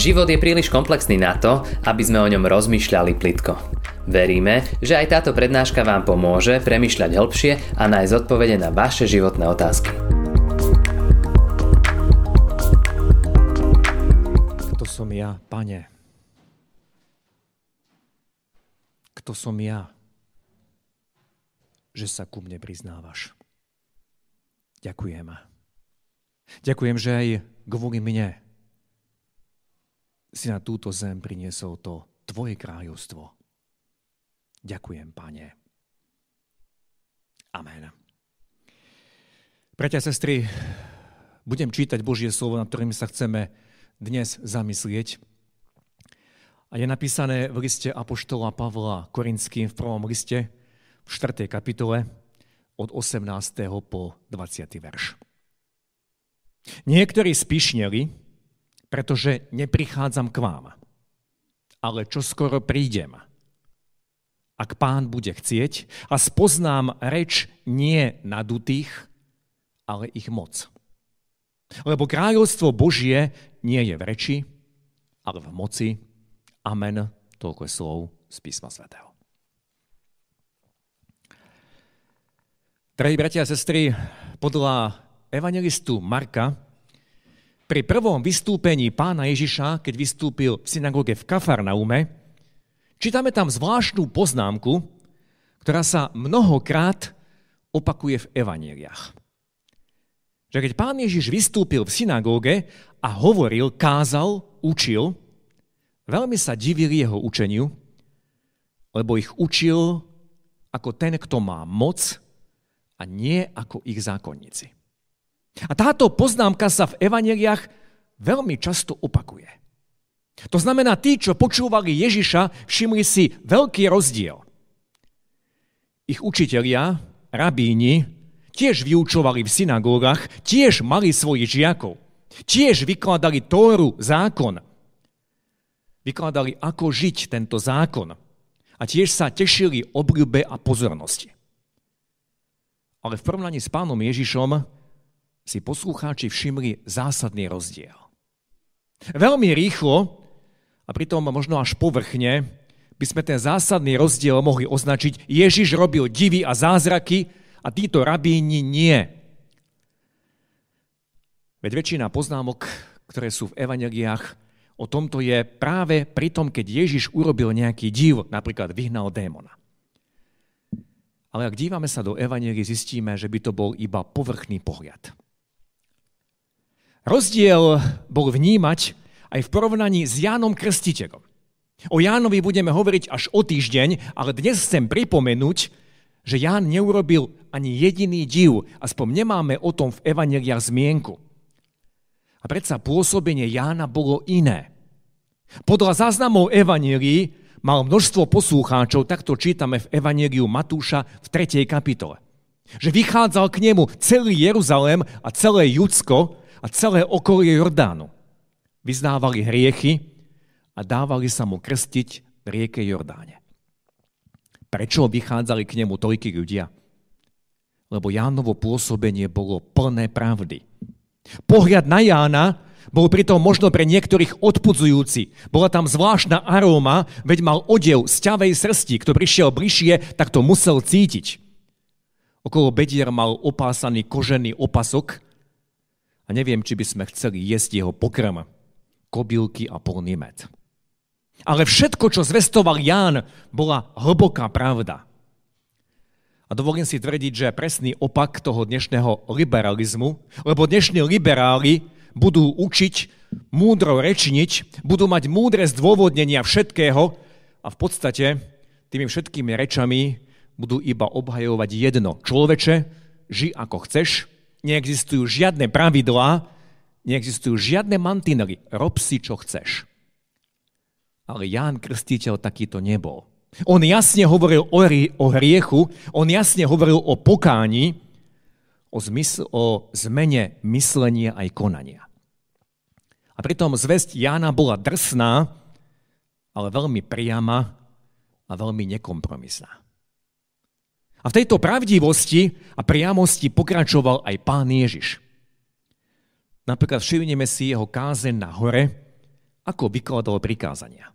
Život je príliš komplexný na to, aby sme o ňom rozmýšľali plitko. Veríme, že aj táto prednáška vám pomôže premyšľať hĺbšie a nájsť odpovede na vaše životné otázky. Kto som ja, pane? Kto som ja, že sa ku mne priznávaš? Ďakujem. Ďakujem, že aj kvôli mne si na túto zem priniesol to Tvoje kráľovstvo. Ďakujem, Pane. Amen. Bratia sestry, budem čítať Božie slovo, nad ktorým sa chceme dnes zamyslieť. A je napísané v liste Apoštola Pavla Korinským v prvom liste v 4. kapitole od 18. po 20. verš. Niektorí spišneli, pretože neprichádzam k vám, ale čo skoro prídem. Ak pán bude chcieť a spoznám reč nie nadutých, ale ich moc. Lebo kráľovstvo Božie nie je v reči, ale v moci. Amen. Toľko je slov z písma svätého. Drahí bratia a sestry, podľa evangelistu Marka pri prvom vystúpení pána Ježiša, keď vystúpil v synagóge v Kafarnaume, čítame tam zvláštnu poznámku, ktorá sa mnohokrát opakuje v evaneliách. Že keď pán Ježiš vystúpil v synagóge a hovoril, kázal, učil, veľmi sa divili jeho učeniu, lebo ich učil ako ten, kto má moc a nie ako ich zákonníci. A táto poznámka sa v evaneliách veľmi často opakuje. To znamená, tí, čo počúvali Ježiša, všimli si veľký rozdiel. Ich učitelia, rabíni, tiež vyučovali v synagógach, tiež mali svojich žiakov, tiež vykladali Tóru, zákon. Vykladali, ako žiť tento zákon. A tiež sa tešili obľúbe a pozornosti. Ale v porovnaní s pánom Ježišom si poslucháči všimli zásadný rozdiel. Veľmi rýchlo, a pritom možno až povrchne, by sme ten zásadný rozdiel mohli označiť, Ježiš robil divy a zázraky a títo rabíni nie. Veď väčšina poznámok, ktoré sú v evaneliách, o tomto je práve pri tom, keď Ježiš urobil nejaký div, napríklad vyhnal démona. Ale ak dívame sa do evanelii, zistíme, že by to bol iba povrchný pohľad. Rozdiel bol vnímať aj v porovnaní s Jánom Krstiteľom. O Jánovi budeme hovoriť až o týždeň, ale dnes chcem pripomenúť, že Ján neurobil ani jediný div, aspoň nemáme o tom v Evangeliách zmienku. A predsa pôsobenie Jána bolo iné. Podľa záznamov Evangelii mal množstvo poslucháčov, takto čítame v Evangeliu Matúša v 3. kapitole. Že vychádzal k nemu celý Jeruzalém a celé Judsko a celé okolie Jordánu. Vyznávali hriechy a dávali sa mu krstiť v rieke Jordáne. Prečo vychádzali k nemu toľky ľudia? Lebo Jánovo pôsobenie bolo plné pravdy. Pohľad na Jána bol pritom možno pre niektorých odpudzujúci. Bola tam zvláštna aróma, veď mal odev z ťavej srsti. Kto prišiel bližšie, tak to musel cítiť. Okolo bedier mal opásaný kožený opasok a neviem, či by sme chceli jesť jeho pokrm, kobylky a polný med. Ale všetko, čo zvestoval Ján, bola hlboká pravda. A dovolím si tvrdiť, že presný opak toho dnešného liberalizmu, lebo dnešní liberáli budú učiť, múdro rečniť, budú mať múdre zdôvodnenia všetkého a v podstate tými všetkými rečami budú iba obhajovať jedno. Človeče, ži ako chceš, neexistujú žiadne pravidlá, neexistujú žiadne mantinely. Rob si, čo chceš. Ale Ján Krstiteľ takýto nebol. On jasne hovoril o, o hriechu, on jasne hovoril o pokáni, o, zmysl, o zmene myslenia aj konania. A pritom zväzť Jána bola drsná, ale veľmi priama a veľmi nekompromisná. A v tejto pravdivosti a priamosti pokračoval aj pán Ježiš. Napríklad všimneme si jeho kázeň na hore, ako vykladal prikázania.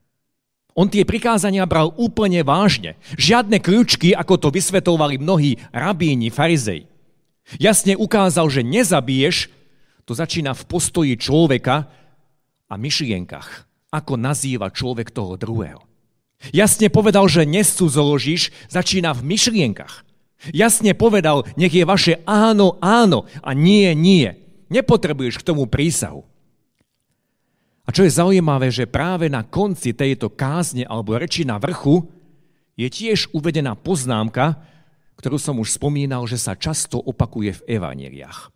On tie prikázania bral úplne vážne. Žiadne kľúčky, ako to vysvetovali mnohí rabíni, farizej. Jasne ukázal, že nezabiješ, to začína v postoji človeka a myšlienkach, ako nazýva človek toho druhého. Jasne povedal, že nescudzoložíš, začína v myšlienkach. Jasne povedal, nech je vaše áno, áno a nie, nie. Nepotrebuješ k tomu prísahu. A čo je zaujímavé, že práve na konci tejto kázne alebo reči na vrchu je tiež uvedená poznámka, ktorú som už spomínal, že sa často opakuje v evaneliách.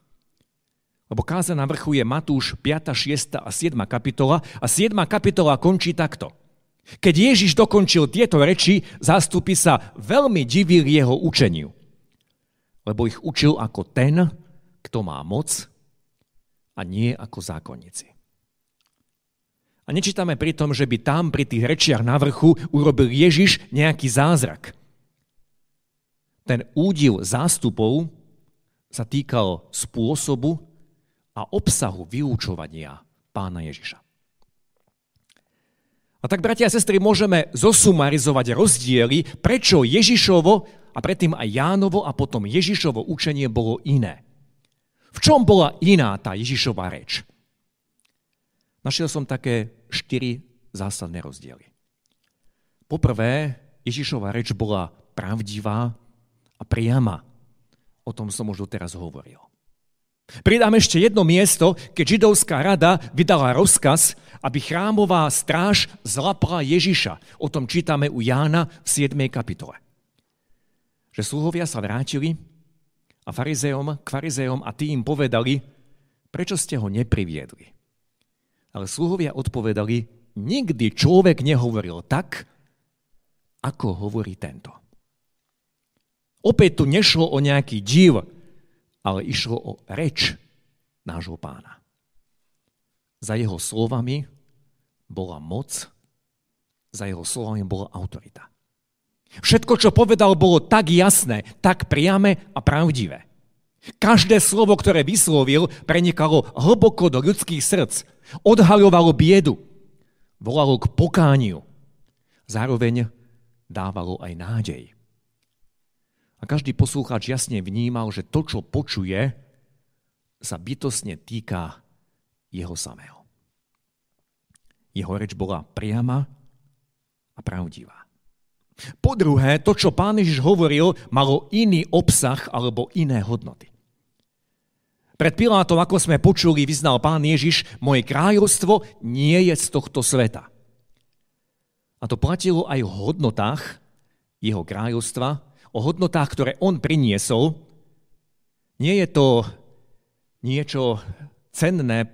Lebo káza na vrchu je Matúš 5., 6. a 7. kapitola a 7. kapitola končí takto. Keď Ježiš dokončil tieto reči, zástupy sa veľmi divili jeho učeniu. Lebo ich učil ako ten, kto má moc a nie ako zákonníci. A nečítame pri tom, že by tam pri tých rečiach na vrchu urobil Ježiš nejaký zázrak. Ten údiv zástupov sa týkal spôsobu, a obsahu vyučovania pána Ježiša. A tak, bratia a sestry, môžeme zosumarizovať rozdiely, prečo Ježišovo a predtým aj Jánovo a potom Ježišovo učenie bolo iné. V čom bola iná tá Ježišova reč? Našiel som také štyri zásadné rozdiely. Poprvé, Ježišova reč bola pravdivá a priama. O tom som už doteraz hovoril. Pridám ešte jedno miesto, keď židovská rada vydala rozkaz, aby chrámová stráž zlapla Ježiša. O tom čítame u Jána v 7. kapitole. Že sluhovia sa vrátili a farizeom, k farizeom a tí im povedali, prečo ste ho nepriviedli. Ale sluhovia odpovedali, nikdy človek nehovoril tak, ako hovorí tento. Opäť tu nešlo o nejaký div, ale išlo o reč nášho pána. Za jeho slovami bola moc, za jeho slovami bola autorita. Všetko, čo povedal, bolo tak jasné, tak priame a pravdivé. Každé slovo, ktoré vyslovil, prenikalo hlboko do ľudských srdc. Odhaľovalo biedu. Volalo k pokániu. Zároveň dávalo aj nádej. A každý poslúchač jasne vnímal, že to, čo počuje, sa bytosne týka jeho samého. Jeho reč bola priama a pravdivá. Po druhé, to, čo pán Ježiš hovoril, malo iný obsah alebo iné hodnoty. Pred Pilátom, ako sme počuli, vyznal pán Ježiš, moje kráľovstvo nie je z tohto sveta. A to platilo aj v hodnotách jeho kráľovstva, o hodnotách, ktoré on priniesol, nie je to niečo cenné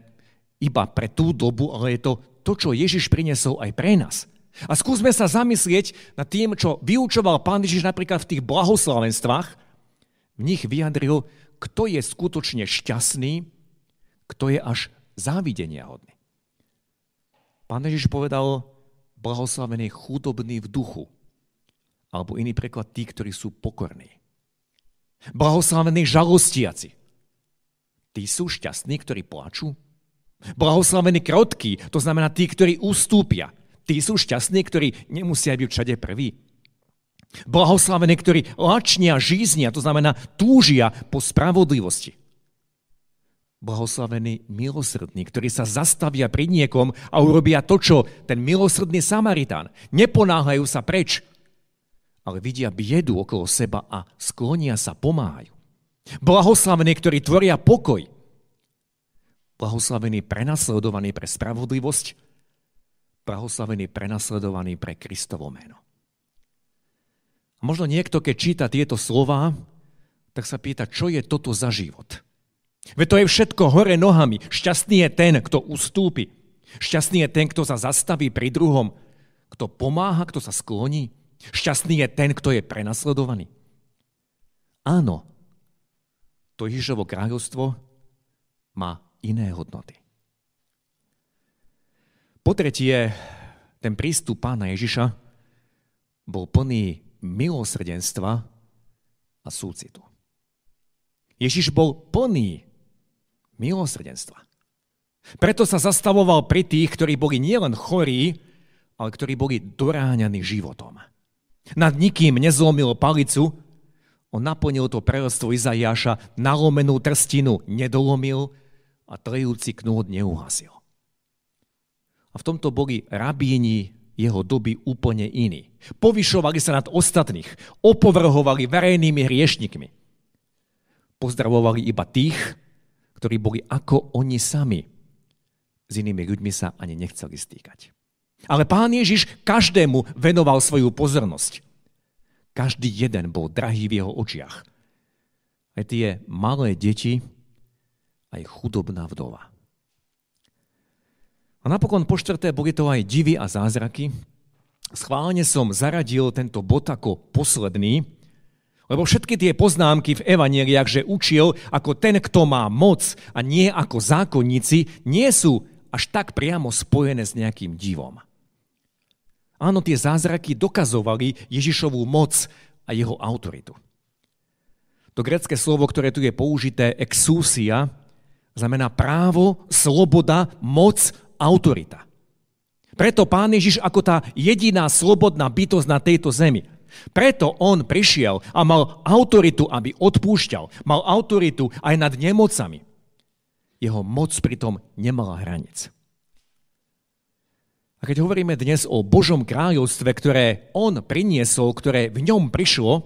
iba pre tú dobu, ale je to to, čo Ježiš priniesol aj pre nás. A skúsme sa zamyslieť nad tým, čo vyučoval pán Ježiš napríklad v tých blahoslavenstvách. V nich vyjadril, kto je skutočne šťastný, kto je až závidenia hodný. Pán Ježiš povedal, blahoslavený chudobný v duchu, alebo iný preklad tí, ktorí sú pokorní. Blahoslavení žalostiaci. Tí sú šťastní, ktorí plačú. Blahoslavení krotky, to znamená tí, ktorí ustúpia. Tí sú šťastní, ktorí nemusia byť všade prví. Blahoslavení, ktorí lačnia, žíznia, to znamená túžia po spravodlivosti. Blahoslavení milosrdní, ktorí sa zastavia pri niekom a urobia to, čo ten milosrdný Samaritán. Neponáhajú sa preč, ale vidia biedu okolo seba a sklonia sa, pomáhajú. Blahoslavení, ktorí tvoria pokoj. Blahoslavení prenasledovaní pre spravodlivosť. Blahoslavení prenasledovaní pre Kristovo meno. A možno niekto, keď číta tieto slova, tak sa pýta, čo je toto za život. Veď to je všetko hore nohami. Šťastný je ten, kto ustúpi. Šťastný je ten, kto sa zastaví pri druhom. Kto pomáha, kto sa skloní. Šťastný je ten, kto je prenasledovaný. Áno, to Ježišovo kráľovstvo má iné hodnoty. Po tretie, ten prístup pána Ježiša bol plný milosrdenstva a súcitu. Ježiš bol plný milosrdenstva. Preto sa zastavoval pri tých, ktorí boli nielen chorí, ale ktorí boli doráňaní životom. Nad nikým nezlomil palicu, on naplnil to prelstvo Izaiáša, nalomenú trstinu nedolomil a trejúci knôt neuhasil. A v tomto boli rabíni jeho doby úplne iní. Povyšovali sa nad ostatných, opovrhovali verejnými hriešnikmi. Pozdravovali iba tých, ktorí boli ako oni sami. S inými ľuďmi sa ani nechceli stýkať. Ale pán Ježiš každému venoval svoju pozornosť. Každý jeden bol drahý v jeho očiach. Aj tie malé deti, aj chudobná vdova. A napokon po štvrté boli to aj divy a zázraky. Schválne som zaradil tento bod ako posledný, lebo všetky tie poznámky v evaneliách, že učil ako ten, kto má moc a nie ako zákonníci, nie sú až tak priamo spojené s nejakým divom. Áno, tie zázraky dokazovali Ježišovú moc a jeho autoritu. To grecké slovo, ktoré tu je použité, exúsia, znamená právo, sloboda, moc autorita. Preto pán Ježiš ako tá jediná slobodná bytosť na tejto zemi. Preto on prišiel a mal autoritu, aby odpúšťal. Mal autoritu aj nad nemocami. Jeho moc pritom nemala hranic. Keď hovoríme dnes o Božom kráľovstve, ktoré on priniesol, ktoré v ňom prišlo,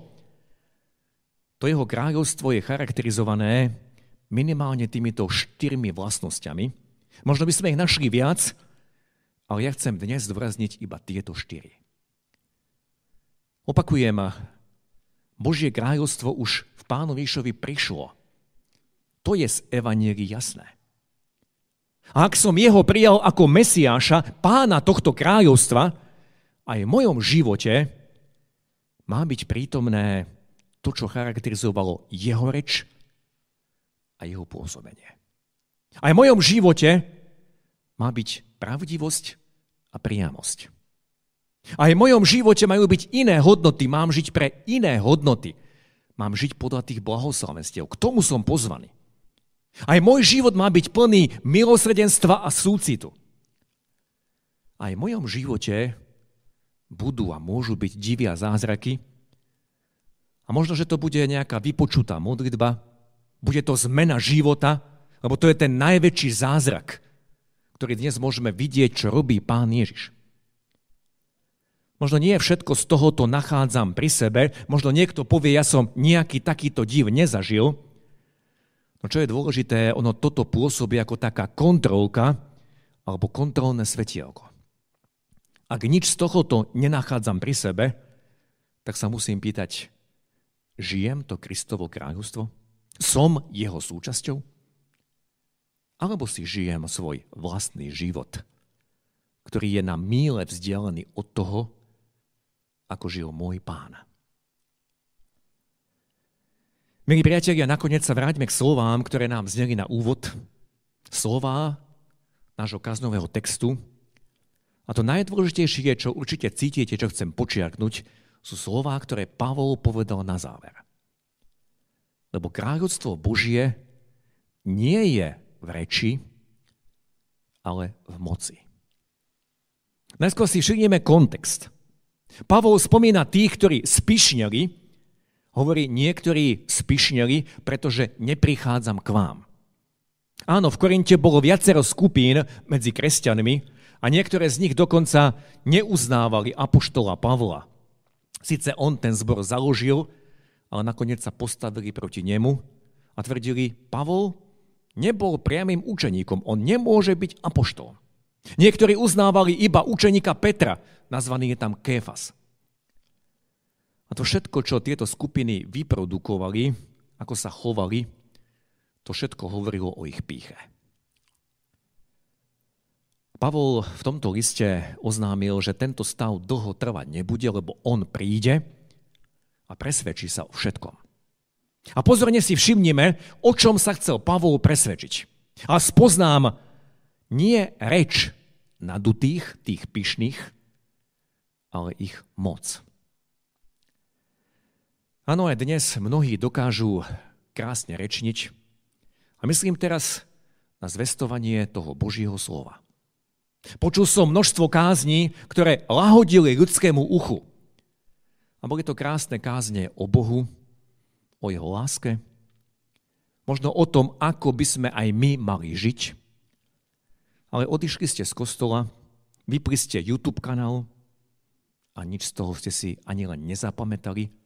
to jeho kráľovstvo je charakterizované minimálne týmito štyrmi vlastnosťami, Možno by sme ich našli viac, ale ja chcem dnes zdôrazniť iba tieto štyri. Opakujem, Božie kráľovstvo už v pánu Ježišovi prišlo. To je z Evanieli jasné. A ak som jeho prijal ako Mesiáša, pána tohto kráľovstva, aj v mojom živote má byť prítomné to, čo charakterizovalo jeho reč a jeho pôsobenie. Aj v mojom živote má byť pravdivosť a priamosť. Aj v mojom živote majú byť iné hodnoty, mám žiť pre iné hodnoty. Mám žiť podľa tých blahoslavenstiev. K tomu som pozvaný. Aj môj život má byť plný milosredenstva a súcitu. Aj v mojom živote budú a môžu byť divy a zázraky. A možno, že to bude nejaká vypočutá modlitba, bude to zmena života, lebo to je ten najväčší zázrak, ktorý dnes môžeme vidieť, čo robí Pán Ježiš. Možno nie všetko z tohoto nachádzam pri sebe, možno niekto povie, ja som nejaký takýto div nezažil. No čo je dôležité, ono toto pôsobí ako taká kontrolka alebo kontrolné svetielko. Ak nič z tohoto nenachádzam pri sebe, tak sa musím pýtať, žijem to Kristovo kráľovstvo? Som jeho súčasťou? alebo si žijem svoj vlastný život, ktorý je na míle vzdialený od toho, ako žil môj pán. Milí priatelia, nakoniec sa vráťme k slovám, ktoré nám zneli na úvod. Slová nášho kaznového textu. A to najdôležitejšie, čo určite cítite, čo chcem počiarknúť, sú slová, ktoré Pavol povedal na záver. Lebo kráľovstvo Božie nie je v reči, ale v moci. Najskôr si všimneme kontext. Pavol spomína tých, ktorí spišneli, hovorí niektorí spišneli, pretože neprichádzam k vám. Áno, v Korinte bolo viacero skupín medzi kresťanmi a niektoré z nich dokonca neuznávali apoštola Pavla. Sice on ten zbor založil, ale nakoniec sa postavili proti nemu a tvrdili, Pavol nebol priamým učeníkom. On nemôže byť apoštol. Niektorí uznávali iba učeníka Petra, nazvaný je tam Kéfas. A to všetko, čo tieto skupiny vyprodukovali, ako sa chovali, to všetko hovorilo o ich píche. Pavol v tomto liste oznámil, že tento stav dlho trvať nebude, lebo on príde a presvedčí sa o všetkom. A pozorne si všimnime, o čom sa chcel Pavol presvedčiť. A spoznám nie reč nadutých, tých pyšných, ale ich moc. Áno, aj dnes mnohí dokážu krásne rečniť. A myslím teraz na zvestovanie toho Božieho slova. Počul som množstvo kázní, ktoré lahodili ľudskému uchu. A boli to krásne kázne o Bohu, o jeho láske, možno o tom, ako by sme aj my mali žiť. Ale odišli ste z kostola, vypli ste YouTube kanál a nič z toho ste si ani len nezapamätali.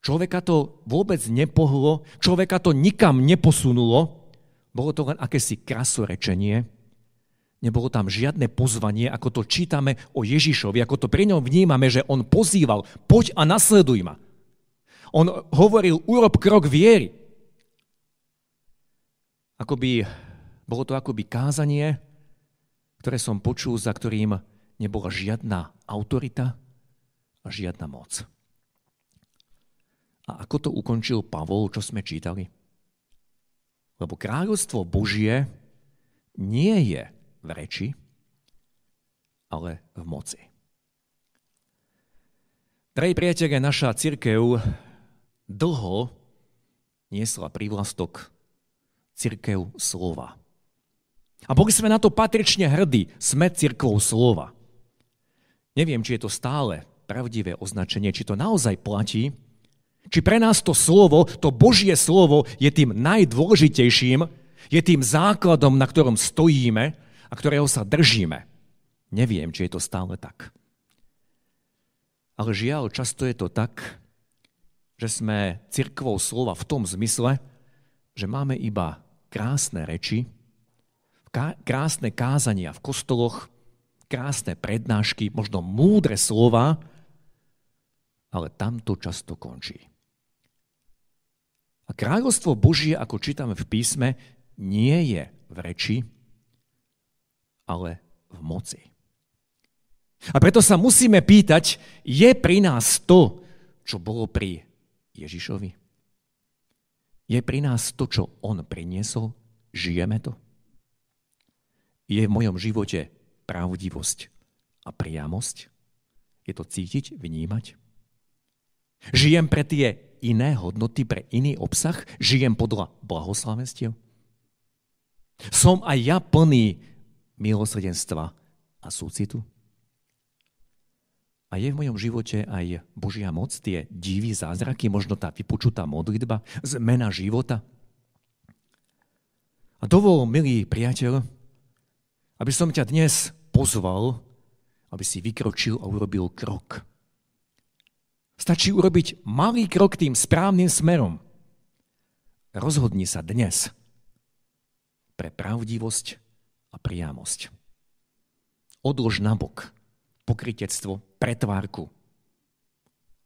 Človeka to vôbec nepohlo, človeka to nikam neposunulo, bolo to len akési krasorečenie, nebolo tam žiadne pozvanie, ako to čítame o Ježišovi, ako to pri ňom vnímame, že on pozýval, poď a nasleduj ma. On hovoril, urob krok viery. Akoby, bolo to akoby kázanie, ktoré som počul, za ktorým nebola žiadna autorita a žiadna moc. A ako to ukončil Pavol, čo sme čítali? Lebo kráľovstvo Božie nie je v reči, ale v moci. Drahí priatelia, naša církev dlho niesla prívlastok církev slova. A boli sme na to patrične hrdí, sme církvou slova. Neviem, či je to stále pravdivé označenie, či to naozaj platí, či pre nás to slovo, to Božie slovo je tým najdôležitejším, je tým základom, na ktorom stojíme a ktorého sa držíme. Neviem, či je to stále tak. Ale žiaľ, často je to tak, že sme cirkvou slova v tom zmysle, že máme iba krásne reči, krásne kázania v kostoloch, krásne prednášky, možno múdre slova, ale tam to často končí. A kráľovstvo Božie, ako čítame v písme, nie je v reči, ale v moci. A preto sa musíme pýtať, je pri nás to, čo bolo pri Ježišovi? Je pri nás to, čo on priniesol? Žijeme to? Je v mojom živote pravdivosť a priamosť? Je to cítiť, vnímať? Žijem pre tie iné hodnoty, pre iný obsah? Žijem podľa blahoslavenstiev? Som aj ja plný milosrdenstva a súcitu? A je v mojom živote aj Božia moc, tie divy, zázraky, možno tá vypočutá modlitba, zmena života? A dovol, milý priateľ, aby som ťa dnes pozval, aby si vykročil a urobil krok Stačí urobiť malý krok tým správnym smerom. Rozhodni sa dnes pre pravdivosť a priamosť. Odlož nabok pokritectvo, pretvárku.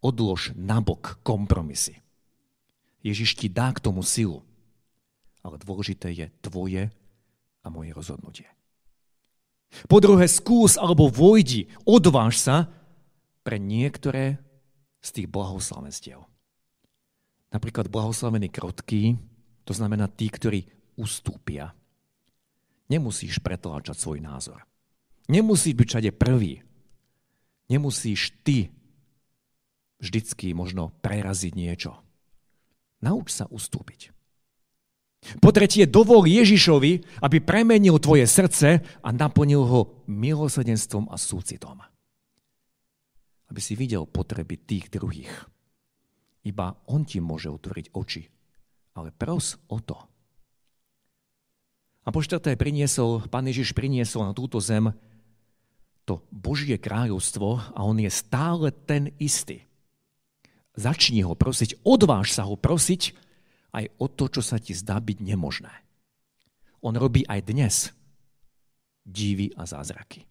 Odlož nabok kompromisy. Ježiš ti dá k tomu silu, ale dôležité je tvoje a moje rozhodnutie. Po druhé, skús alebo vojdi, odváž sa pre niektoré z tých blahoslavenstiev. Napríklad blahoslavení krotkí, to znamená tí, ktorí ustúpia. Nemusíš pretláčať svoj názor. Nemusíš byť všade prvý. Nemusíš ty vždycky možno preraziť niečo. Nauč sa ustúpiť. Po tretie, dovol Ježišovi, aby premenil tvoje srdce a naplnil ho milosrdenstvom a súcitom aby si videl potreby tých druhých. Iba on ti môže otvoriť oči. Ale pros o to. A po štvrté priniesol, pán Ježiš priniesol na túto zem to Božie kráľovstvo a on je stále ten istý. Začni ho prosiť, odváž sa ho prosiť aj o to, čo sa ti zdá byť nemožné. On robí aj dnes divy a zázraky.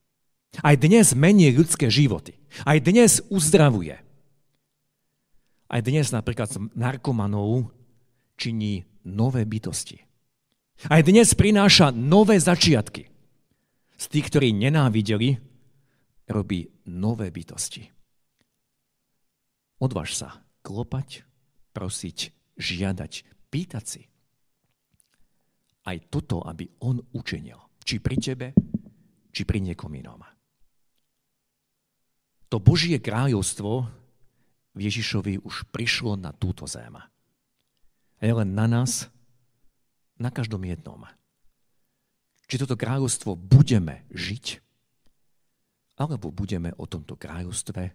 Aj dnes mení ľudské životy. Aj dnes uzdravuje. Aj dnes napríklad narkomanov činí nové bytosti. Aj dnes prináša nové začiatky. Z tých, ktorí nenávideli, robí nové bytosti. Odváž sa klopať, prosiť, žiadať, pýtať si. Aj toto, aby on učinil. Či pri tebe, či pri niekom inom to Božie kráľovstvo v Ježišovi už prišlo na túto zem. A je len na nás, na každom jednom. či toto kráľovstvo budeme žiť, alebo budeme o tomto kráľovstve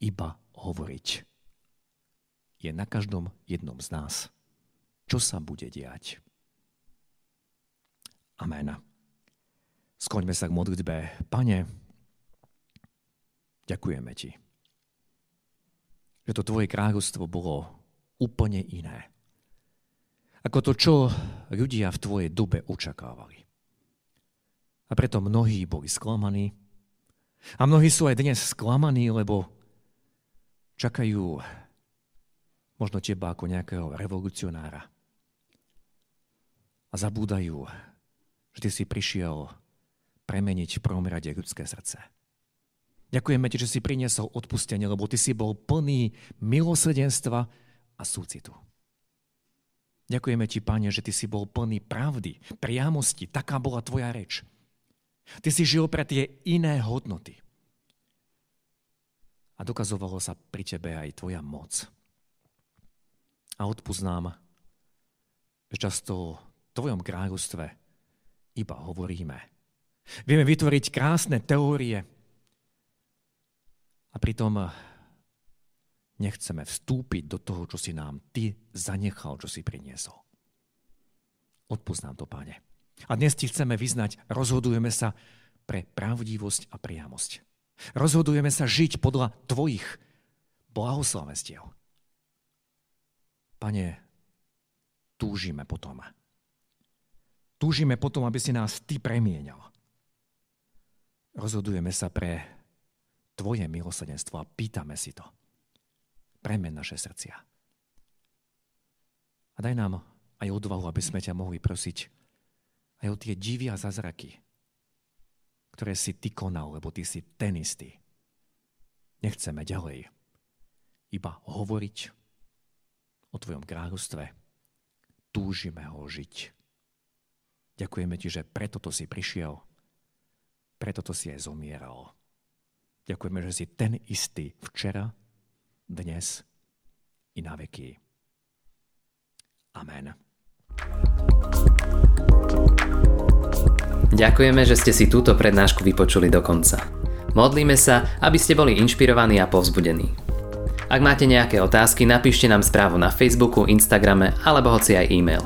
iba hovoriť. Je na každom jednom z nás, čo sa bude diať. Amen. Skloňme sa k modlitbe. Pane, ďakujeme Ti, že to Tvoje kráľovstvo bolo úplne iné. Ako to, čo ľudia v Tvojej dobe očakávali. A preto mnohí boli sklamaní. A mnohí sú aj dnes sklamaní, lebo čakajú možno teba ako nejakého revolucionára. A zabúdajú, že ty si prišiel premeniť v prvom rade ľudské srdce. Ďakujeme ti, že si priniesol odpustenie, lebo ty si bol plný milosrdenstva a súcitu. Ďakujeme ti, Pane, že ty si bol plný pravdy, priamosti, taká bola tvoja reč. Ty si žil pre tie iné hodnoty. A dokazovalo sa pri tebe aj tvoja moc. A odpuznám, že často v tvojom kráľovstve iba hovoríme. Vieme vytvoriť krásne teórie a pritom nechceme vstúpiť do toho, čo si nám ty zanechal, čo si priniesol. Odpúsť nám to, páne. A dnes ti chceme vyznať, rozhodujeme sa pre pravdivosť a priamosť. Rozhodujeme sa žiť podľa tvojich blahoslavenstiev. Pane, túžime potom. Túžime potom, aby si nás Ty premienal. Rozhodujeme sa pre Tvoje milosrdenstvo a pýtame si to. Premen naše srdcia. A daj nám aj odvahu, aby sme ťa mohli prosiť aj o tie divy a zázraky, ktoré si Ty konal, lebo Ty si ten istý. Nechceme ďalej iba hovoriť o Tvojom kráľovstve. Túžime ho žiť. Ďakujeme ti, že preto to si prišiel, preto to si aj zomieral. Ďakujeme, že si ten istý včera, dnes i na veky. Amen. Ďakujeme, že ste si túto prednášku vypočuli do konca. Modlíme sa, aby ste boli inšpirovaní a povzbudení. Ak máte nejaké otázky, napíšte nám správu na Facebooku, Instagrame alebo hoci aj e-mail.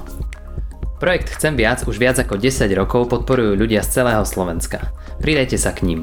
Projekt Chcem viac už viac ako 10 rokov podporujú ľudia z celého Slovenska. Pridajte sa k ním.